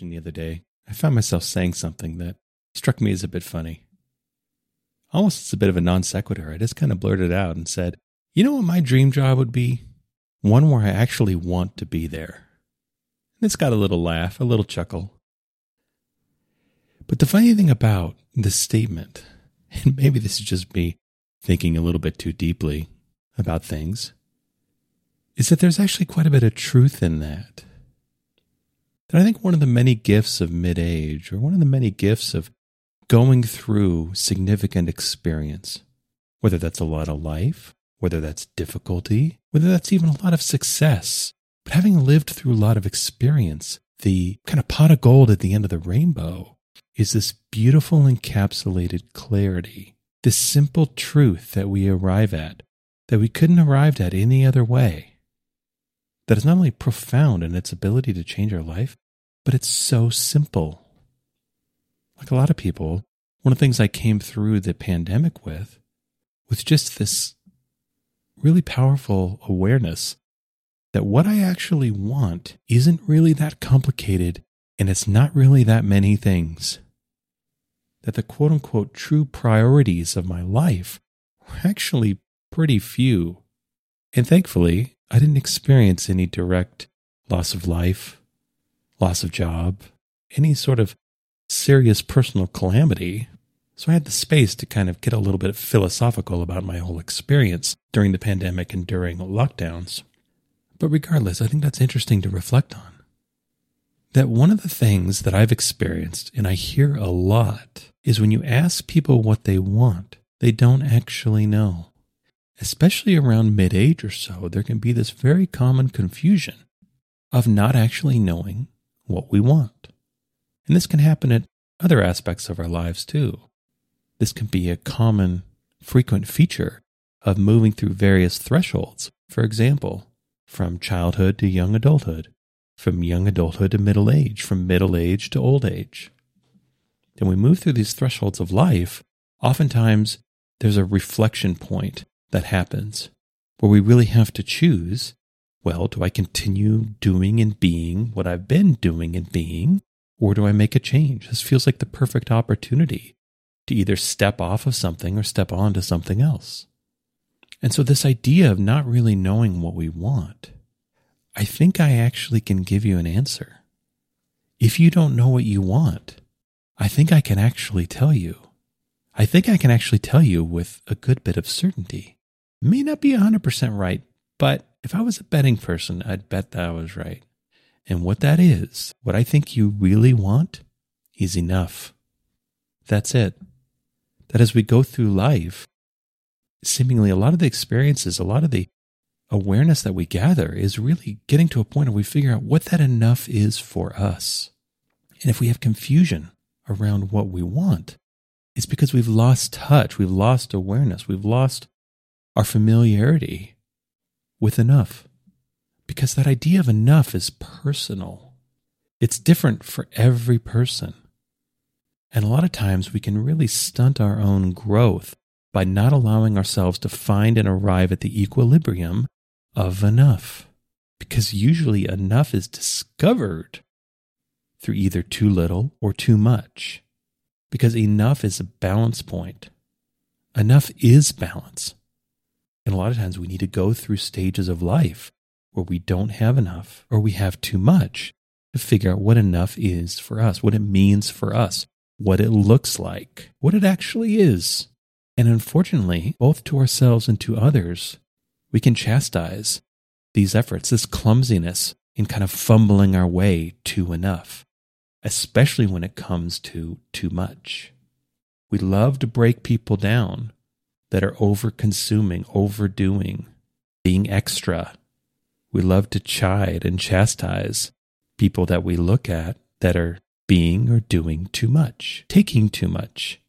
the other day, I found myself saying something that struck me as a bit funny. Almost as a bit of a non sequitur. I just kind of blurted out and said, You know what my dream job would be? One where I actually want to be there. And it's got a little laugh, a little chuckle. But the funny thing about this statement, and maybe this is just me thinking a little bit too deeply about things, is that there's actually quite a bit of truth in that. That I think one of the many gifts of mid age, or one of the many gifts of going through significant experience, whether that's a lot of life, whether that's difficulty, whether that's even a lot of success, but having lived through a lot of experience, the kind of pot of gold at the end of the rainbow is this beautiful encapsulated clarity, this simple truth that we arrive at that we couldn't arrive at any other way that is not only profound in its ability to change our life, but it's so simple. Like a lot of people, one of the things I came through the pandemic with was just this really powerful awareness that what I actually want isn't really that complicated and it's not really that many things. That the quote unquote true priorities of my life were actually pretty few. And thankfully, I didn't experience any direct loss of life, loss of job, any sort of serious personal calamity. So I had the space to kind of get a little bit philosophical about my whole experience during the pandemic and during lockdowns. But regardless, I think that's interesting to reflect on. That one of the things that I've experienced, and I hear a lot, is when you ask people what they want, they don't actually know especially around mid age or so, there can be this very common confusion of not actually knowing what we want. And this can happen at other aspects of our lives too. This can be a common, frequent feature of moving through various thresholds. For example, from childhood to young adulthood, from young adulthood to middle age, from middle age to old age. Then we move through these thresholds of life. Oftentimes, there's a reflection point that happens where we really have to choose well, do I continue doing and being what I've been doing and being, or do I make a change? This feels like the perfect opportunity to either step off of something or step onto something else. And so, this idea of not really knowing what we want, I think I actually can give you an answer. If you don't know what you want, I think I can actually tell you. I think I can actually tell you with a good bit of certainty may not be 100% right, but if I was a betting person, I'd bet that I was right. And what that is, what I think you really want, is enough. That's it. That as we go through life, seemingly a lot of the experiences, a lot of the awareness that we gather is really getting to a point where we figure out what that enough is for us. And if we have confusion around what we want, it's because we've lost touch, we've lost awareness, we've lost our familiarity with enough. Because that idea of enough is personal, it's different for every person. And a lot of times we can really stunt our own growth by not allowing ourselves to find and arrive at the equilibrium of enough. Because usually enough is discovered through either too little or too much. Because enough is a balance point. Enough is balance. And a lot of times we need to go through stages of life where we don't have enough or we have too much to figure out what enough is for us, what it means for us, what it looks like, what it actually is. And unfortunately, both to ourselves and to others, we can chastise these efforts, this clumsiness in kind of fumbling our way to enough, especially when it comes to too much. We love to break people down that are over consuming, overdoing, being extra. We love to chide and chastise people that we look at that are being or doing too much, taking too much.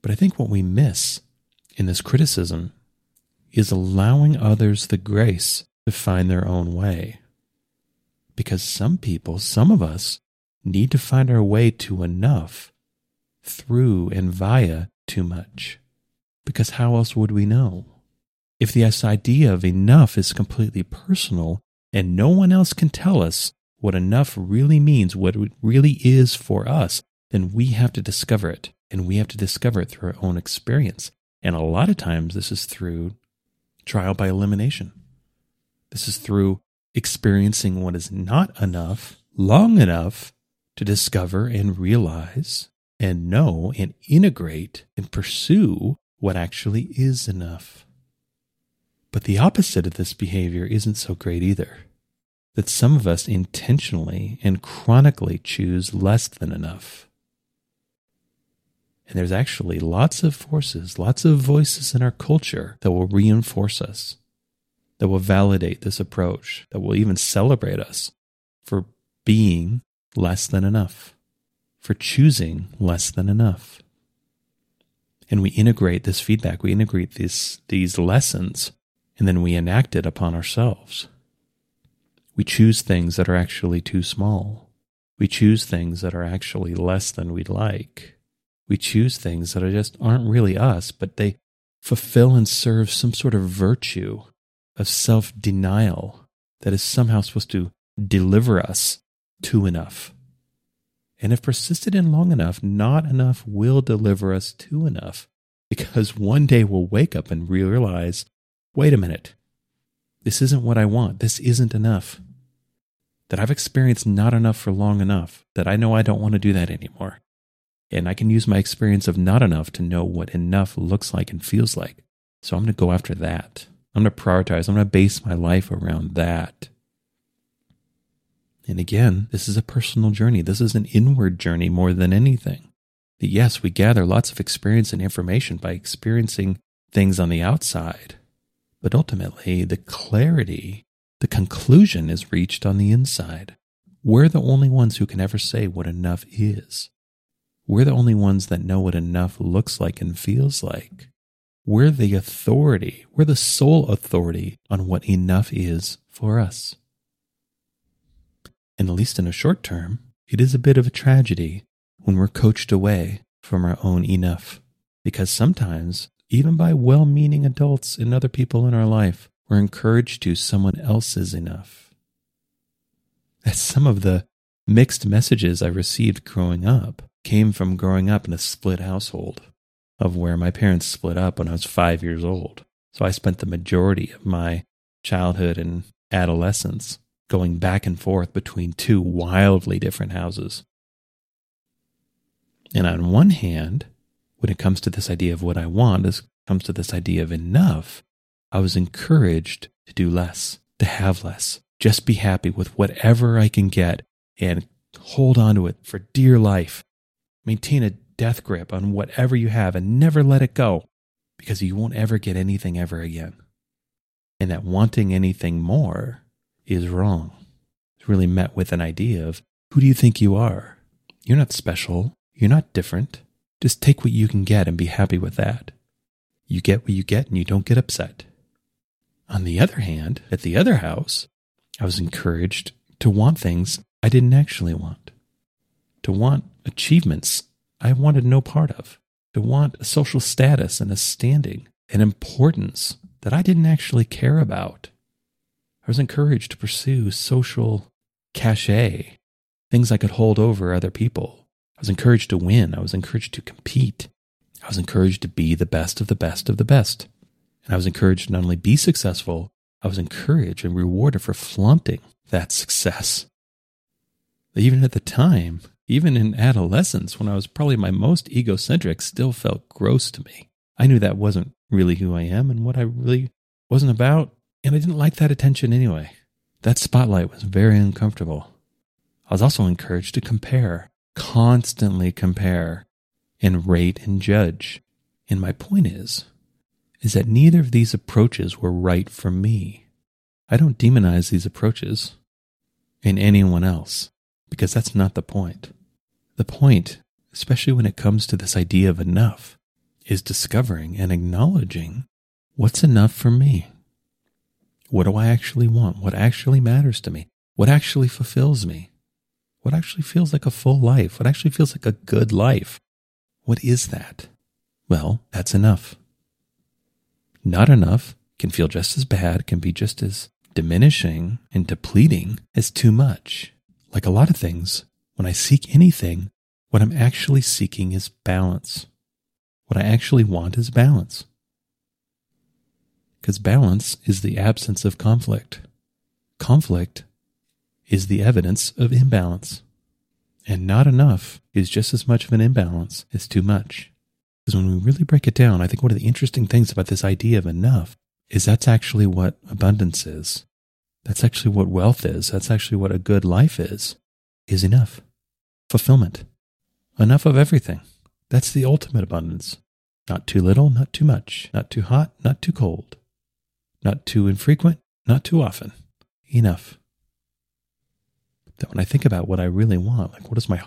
But I think what we miss in this criticism is allowing others the grace to find their own way. Because some people, some of us, need to find our way to enough through and via too much because how else would we know? If this idea of enough is completely personal and no one else can tell us what enough really means, what it really is for us, then we have to discover it. And we have to discover it through our own experience. And a lot of times, this is through trial by elimination. This is through experiencing what is not enough long enough to discover and realize and know and integrate and pursue what actually is enough. But the opposite of this behavior isn't so great either. That some of us intentionally and chronically choose less than enough. And there's actually lots of forces, lots of voices in our culture that will reinforce us, that will validate this approach, that will even celebrate us for being less than enough, for choosing less than enough. And we integrate this feedback, we integrate these, these lessons, and then we enact it upon ourselves. We choose things that are actually too small. We choose things that are actually less than we'd like. We choose things that are just aren't really us, but they fulfill and serve some sort of virtue of self denial that is somehow supposed to deliver us to enough. And if persisted in long enough, not enough will deliver us to enough. Because one day we'll wake up and realize wait a minute, this isn't what I want. This isn't enough. That I've experienced not enough for long enough that I know I don't want to do that anymore. And I can use my experience of not enough to know what enough looks like and feels like. So I'm going to go after that. I'm going to prioritize. I'm going to base my life around that. And again, this is a personal journey. This is an inward journey more than anything. That yes, we gather lots of experience and information by experiencing things on the outside. But ultimately, the clarity, the conclusion is reached on the inside. We're the only ones who can ever say what enough is. We're the only ones that know what enough looks like and feels like. We're the authority, we're the sole authority on what enough is for us and at least in a short term, it is a bit of a tragedy when we're coached away from our own enough. Because sometimes, even by well meaning adults and other people in our life, we're encouraged to someone else's enough. As some of the mixed messages I received growing up came from growing up in a split household, of where my parents split up when I was five years old. So I spent the majority of my childhood and adolescence going back and forth between two wildly different houses. And on one hand, when it comes to this idea of what I want, this comes to this idea of enough, I was encouraged to do less, to have less, just be happy with whatever I can get and hold on to it for dear life. Maintain a death grip on whatever you have and never let it go because you won't ever get anything ever again. And that wanting anything more is wrong. It's really met with an idea of who do you think you are? You're not special. You're not different. Just take what you can get and be happy with that. You get what you get and you don't get upset. On the other hand, at the other house, I was encouraged to want things I didn't actually want, to want achievements I wanted no part of, to want a social status and a standing, an importance that I didn't actually care about. I was encouraged to pursue social cachet, things I could hold over other people. I was encouraged to win. I was encouraged to compete. I was encouraged to be the best of the best of the best. And I was encouraged to not only be successful, I was encouraged and rewarded for flaunting that success. Even at the time, even in adolescence, when I was probably my most egocentric, still felt gross to me. I knew that wasn't really who I am and what I really wasn't about. And I didn't like that attention anyway. That spotlight was very uncomfortable. I was also encouraged to compare, constantly compare, and rate and judge. And my point is, is that neither of these approaches were right for me. I don't demonize these approaches in anyone else because that's not the point. The point, especially when it comes to this idea of enough, is discovering and acknowledging what's enough for me. What do I actually want? What actually matters to me? What actually fulfills me? What actually feels like a full life? What actually feels like a good life? What is that? Well, that's enough. Not enough can feel just as bad, can be just as diminishing and depleting as too much. like a lot of things, when I seek anything, what I'm actually seeking is balance. What I actually want is balance. Because balance is the absence of conflict. Conflict is the evidence of imbalance. And not enough is just as much of an imbalance as too much. Because when we really break it down, I think one of the interesting things about this idea of enough is that's actually what abundance is. That's actually what wealth is. That's actually what a good life is, is enough. Fulfillment. Enough of everything. That's the ultimate abundance. Not too little, not too much. Not too hot, not too cold. Not too infrequent, not too often. Enough. That when I think about what I really want, like what does my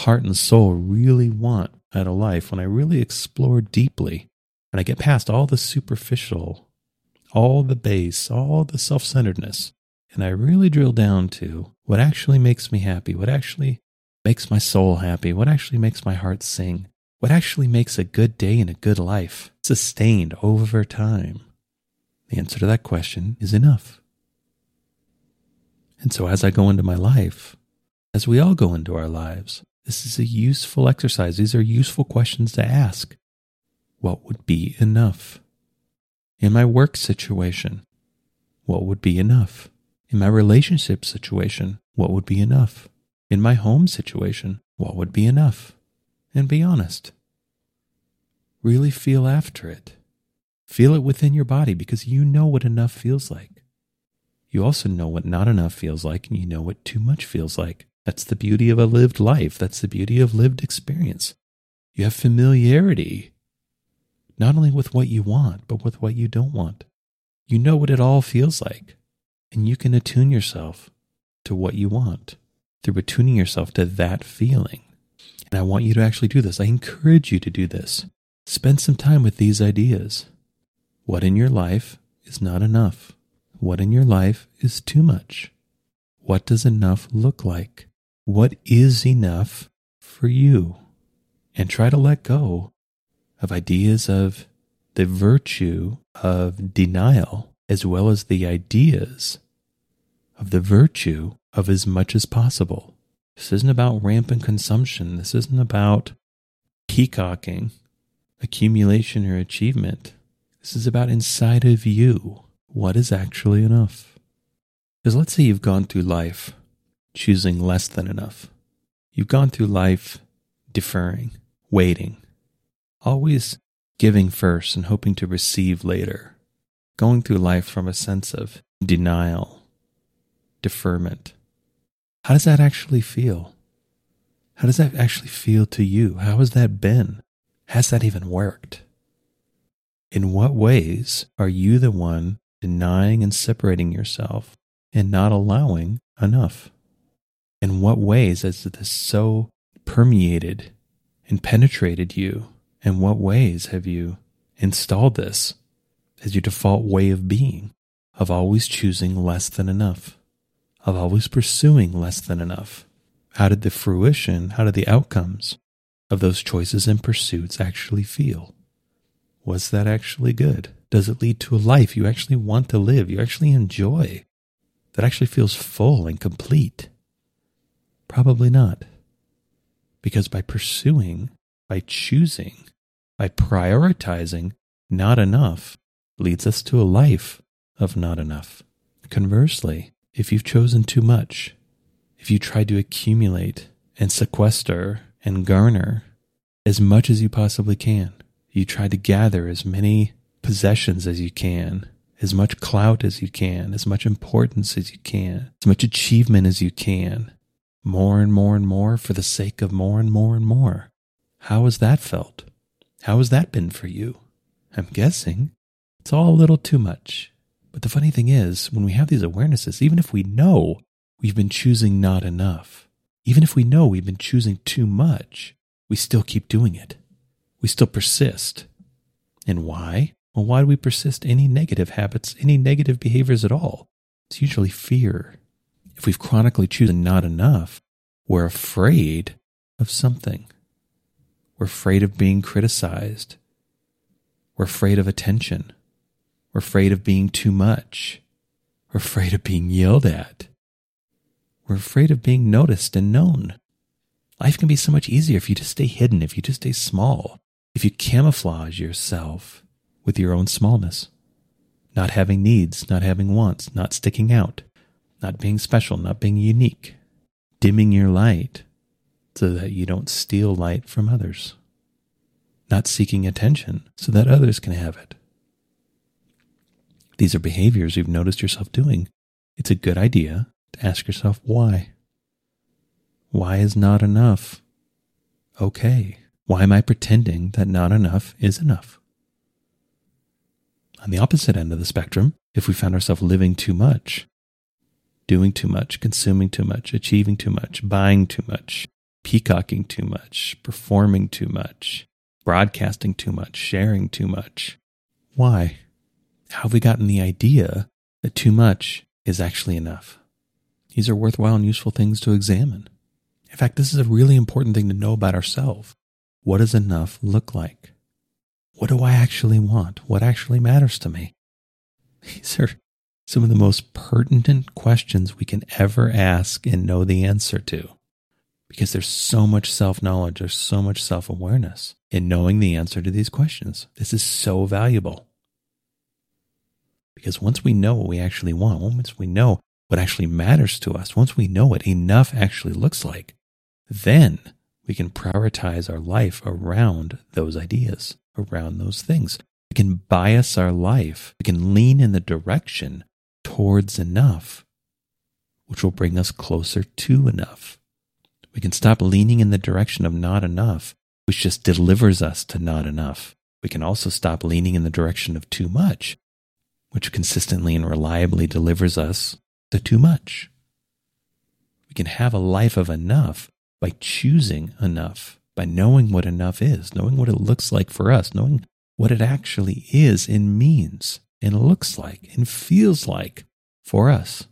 heart and soul really want out of life, when I really explore deeply, and I get past all the superficial, all the base, all the self centeredness, and I really drill down to what actually makes me happy, what actually makes my soul happy, what actually makes my heart sing, what actually makes a good day and a good life sustained over time. The answer to that question is enough. And so as I go into my life, as we all go into our lives, this is a useful exercise. These are useful questions to ask. What would be enough? In my work situation, what would be enough? In my relationship situation, what would be enough? In my home situation, what would be enough? And be honest. Really feel after it. Feel it within your body because you know what enough feels like. You also know what not enough feels like, and you know what too much feels like. That's the beauty of a lived life. That's the beauty of lived experience. You have familiarity, not only with what you want, but with what you don't want. You know what it all feels like and you can attune yourself to what you want through attuning yourself to that feeling. And I want you to actually do this. I encourage you to do this. Spend some time with these ideas. What in your life is not enough? What in your life is too much? What does enough look like? What is enough for you? And try to let go of ideas of the virtue of denial as well as the ideas of the virtue of as much as possible. This isn't about rampant consumption. This isn't about peacocking, accumulation, or achievement. This is about inside of you what is actually enough. Because let's say you've gone through life choosing less than enough. You've gone through life deferring, waiting, always giving first and hoping to receive later going through life from a sense of denial, deferment. How does that actually feel? How does that actually feel to you? How has that been? Has that even worked? In what ways are you the one denying and separating yourself and not allowing enough? In what ways has this so permeated and penetrated you? In what ways have you installed this as your default way of being, of always choosing less than enough, of always pursuing less than enough. How did the fruition, how did the outcomes of those choices and pursuits actually feel? Was that actually good? Does it lead to a life you actually want to live, you actually enjoy, that actually feels full and complete? Probably not. Because by pursuing, by choosing, by prioritizing not enough, leads us to a life of not enough. Conversely, if you've chosen too much, if you try to accumulate and sequester and garner as much as you possibly can, you try to gather as many possessions as you can, as much clout as you can, as much importance as you can, as much achievement as you can, more and more and more for the sake of more and more and more. How has that felt? How has that been for you? I'm guessing it's all a little too much. But the funny thing is, when we have these awarenesses, even if we know we've been choosing not enough, even if we know we've been choosing too much, we still keep doing it. We still persist. And why? Well, why do we persist any negative habits, any negative behaviors at all? It's usually fear. If we've chronically chosen not enough, we're afraid of something. We're afraid of being criticized. We're afraid of attention. We're afraid of being too much. We're afraid of being yelled at. We're afraid of being noticed and known. Life can be so much easier if you just stay hidden, if you just stay small, if you camouflage yourself with your own smallness, not having needs, not having wants, not sticking out, not being special, not being unique, dimming your light so that you don't steal light from others, not seeking attention so that others can have it. These are behaviors you've noticed yourself doing. It's a good idea to ask yourself why. Why is not enough okay? Why am I pretending that not enough is enough? On the opposite end of the spectrum, if we found ourselves living too much, doing too much, consuming too much, achieving too much, buying too much, peacocking too much, performing too much, broadcasting too much, sharing too much. Why? How have we gotten the idea that too much is actually enough? These are worthwhile and useful things to examine. In fact, this is a really important thing to know about ourselves. What does enough look like? What do I actually want? What actually matters to me? These are some of the most pertinent questions we can ever ask and know the answer to. Because there's so much self knowledge, there's so much self awareness in knowing the answer to these questions. This is so valuable. Because once we know what we actually want, once we know what actually matters to us, once we know what enough actually looks like, then we can prioritize our life around those ideas, around those things. We can bias our life. We can lean in the direction towards enough, which will bring us closer to enough. We can stop leaning in the direction of not enough, which just delivers us to not enough. We can also stop leaning in the direction of too much, which consistently and reliably delivers us to too much. We can have a life of enough by choosing enough, by knowing what enough is, knowing what it looks like for us, knowing what it actually is and means and looks like and feels like for us,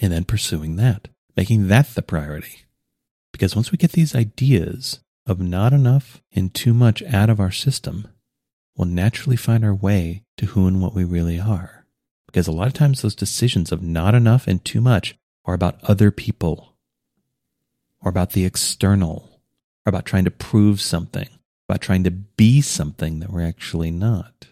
and then pursuing that, making that the priority. Because once we get these ideas of not enough and too much out of our system, we'll naturally find our way to who and what we really are. Because a lot of times those decisions of not enough and too much are about other people, or about the external, or about trying to prove something, about trying to be something that we're actually not.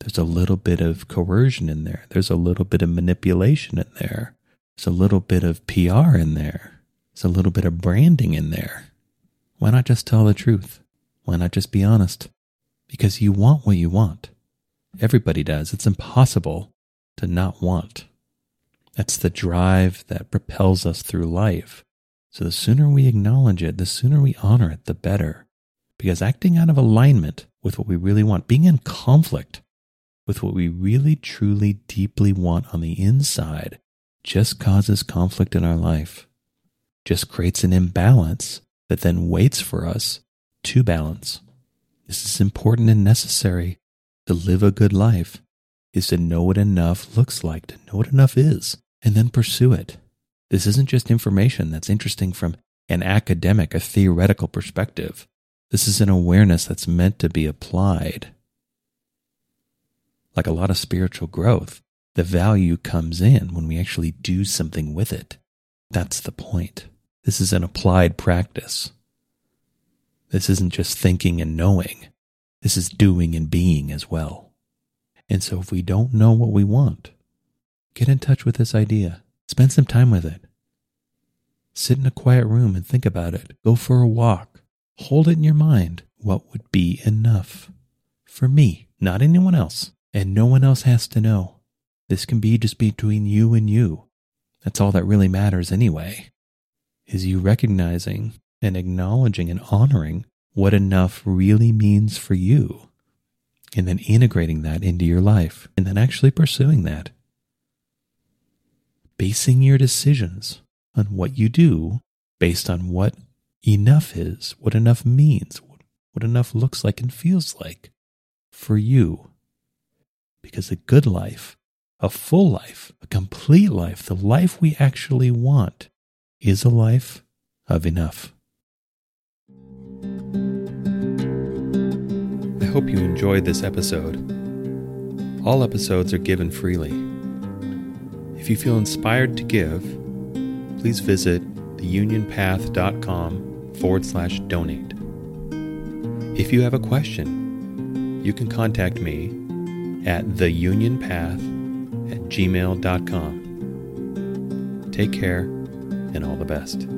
There's a little bit of coercion in there. There's a little bit of manipulation in there. There's a little bit of PR in there. There's a little bit of branding in there. Why not just tell the truth? Why not just be honest? Because you want what you want. Everybody does. It's impossible to not want. That's the drive that propels us through life. So the sooner we acknowledge it, the sooner we honor it, the better. Because acting out of alignment with what we really want, being in conflict with what we really, truly, deeply want on the inside just causes conflict in our life, just creates an imbalance that then waits for us to balance. This is important and necessary to live a good life, is to know what enough looks like, to know what enough is, and then pursue it. This isn't just information that's interesting from an academic, a theoretical perspective. This is an awareness that's meant to be applied like a lot of spiritual growth, the value comes in when we actually do something with it. That's the point. This is an applied practice. This isn't just thinking and knowing. This is doing and being as well. And so if we don't know what we want, get in touch with this idea. Spend some time with it. Sit in a quiet room and think about it. Go for a walk. Hold it in your mind. What would be enough? For me, not anyone else and no one else has to know. This can be just between you and you. That's all that really matters anyway, is you recognizing and acknowledging and honoring what enough really means for you, and then integrating that into your life, and then actually pursuing that. Basing your decisions on what you do based on what enough is, what enough means, what enough looks like and feels like for you because a good life, a full life, a complete life, the life we actually want, is a life of enough. I hope you enjoyed this episode. All episodes are given freely. If you feel inspired to give, please visit theunionpath.com forward slash donate. If you have a question, you can contact me at theunionpath at gmail.com. Take care and all the best.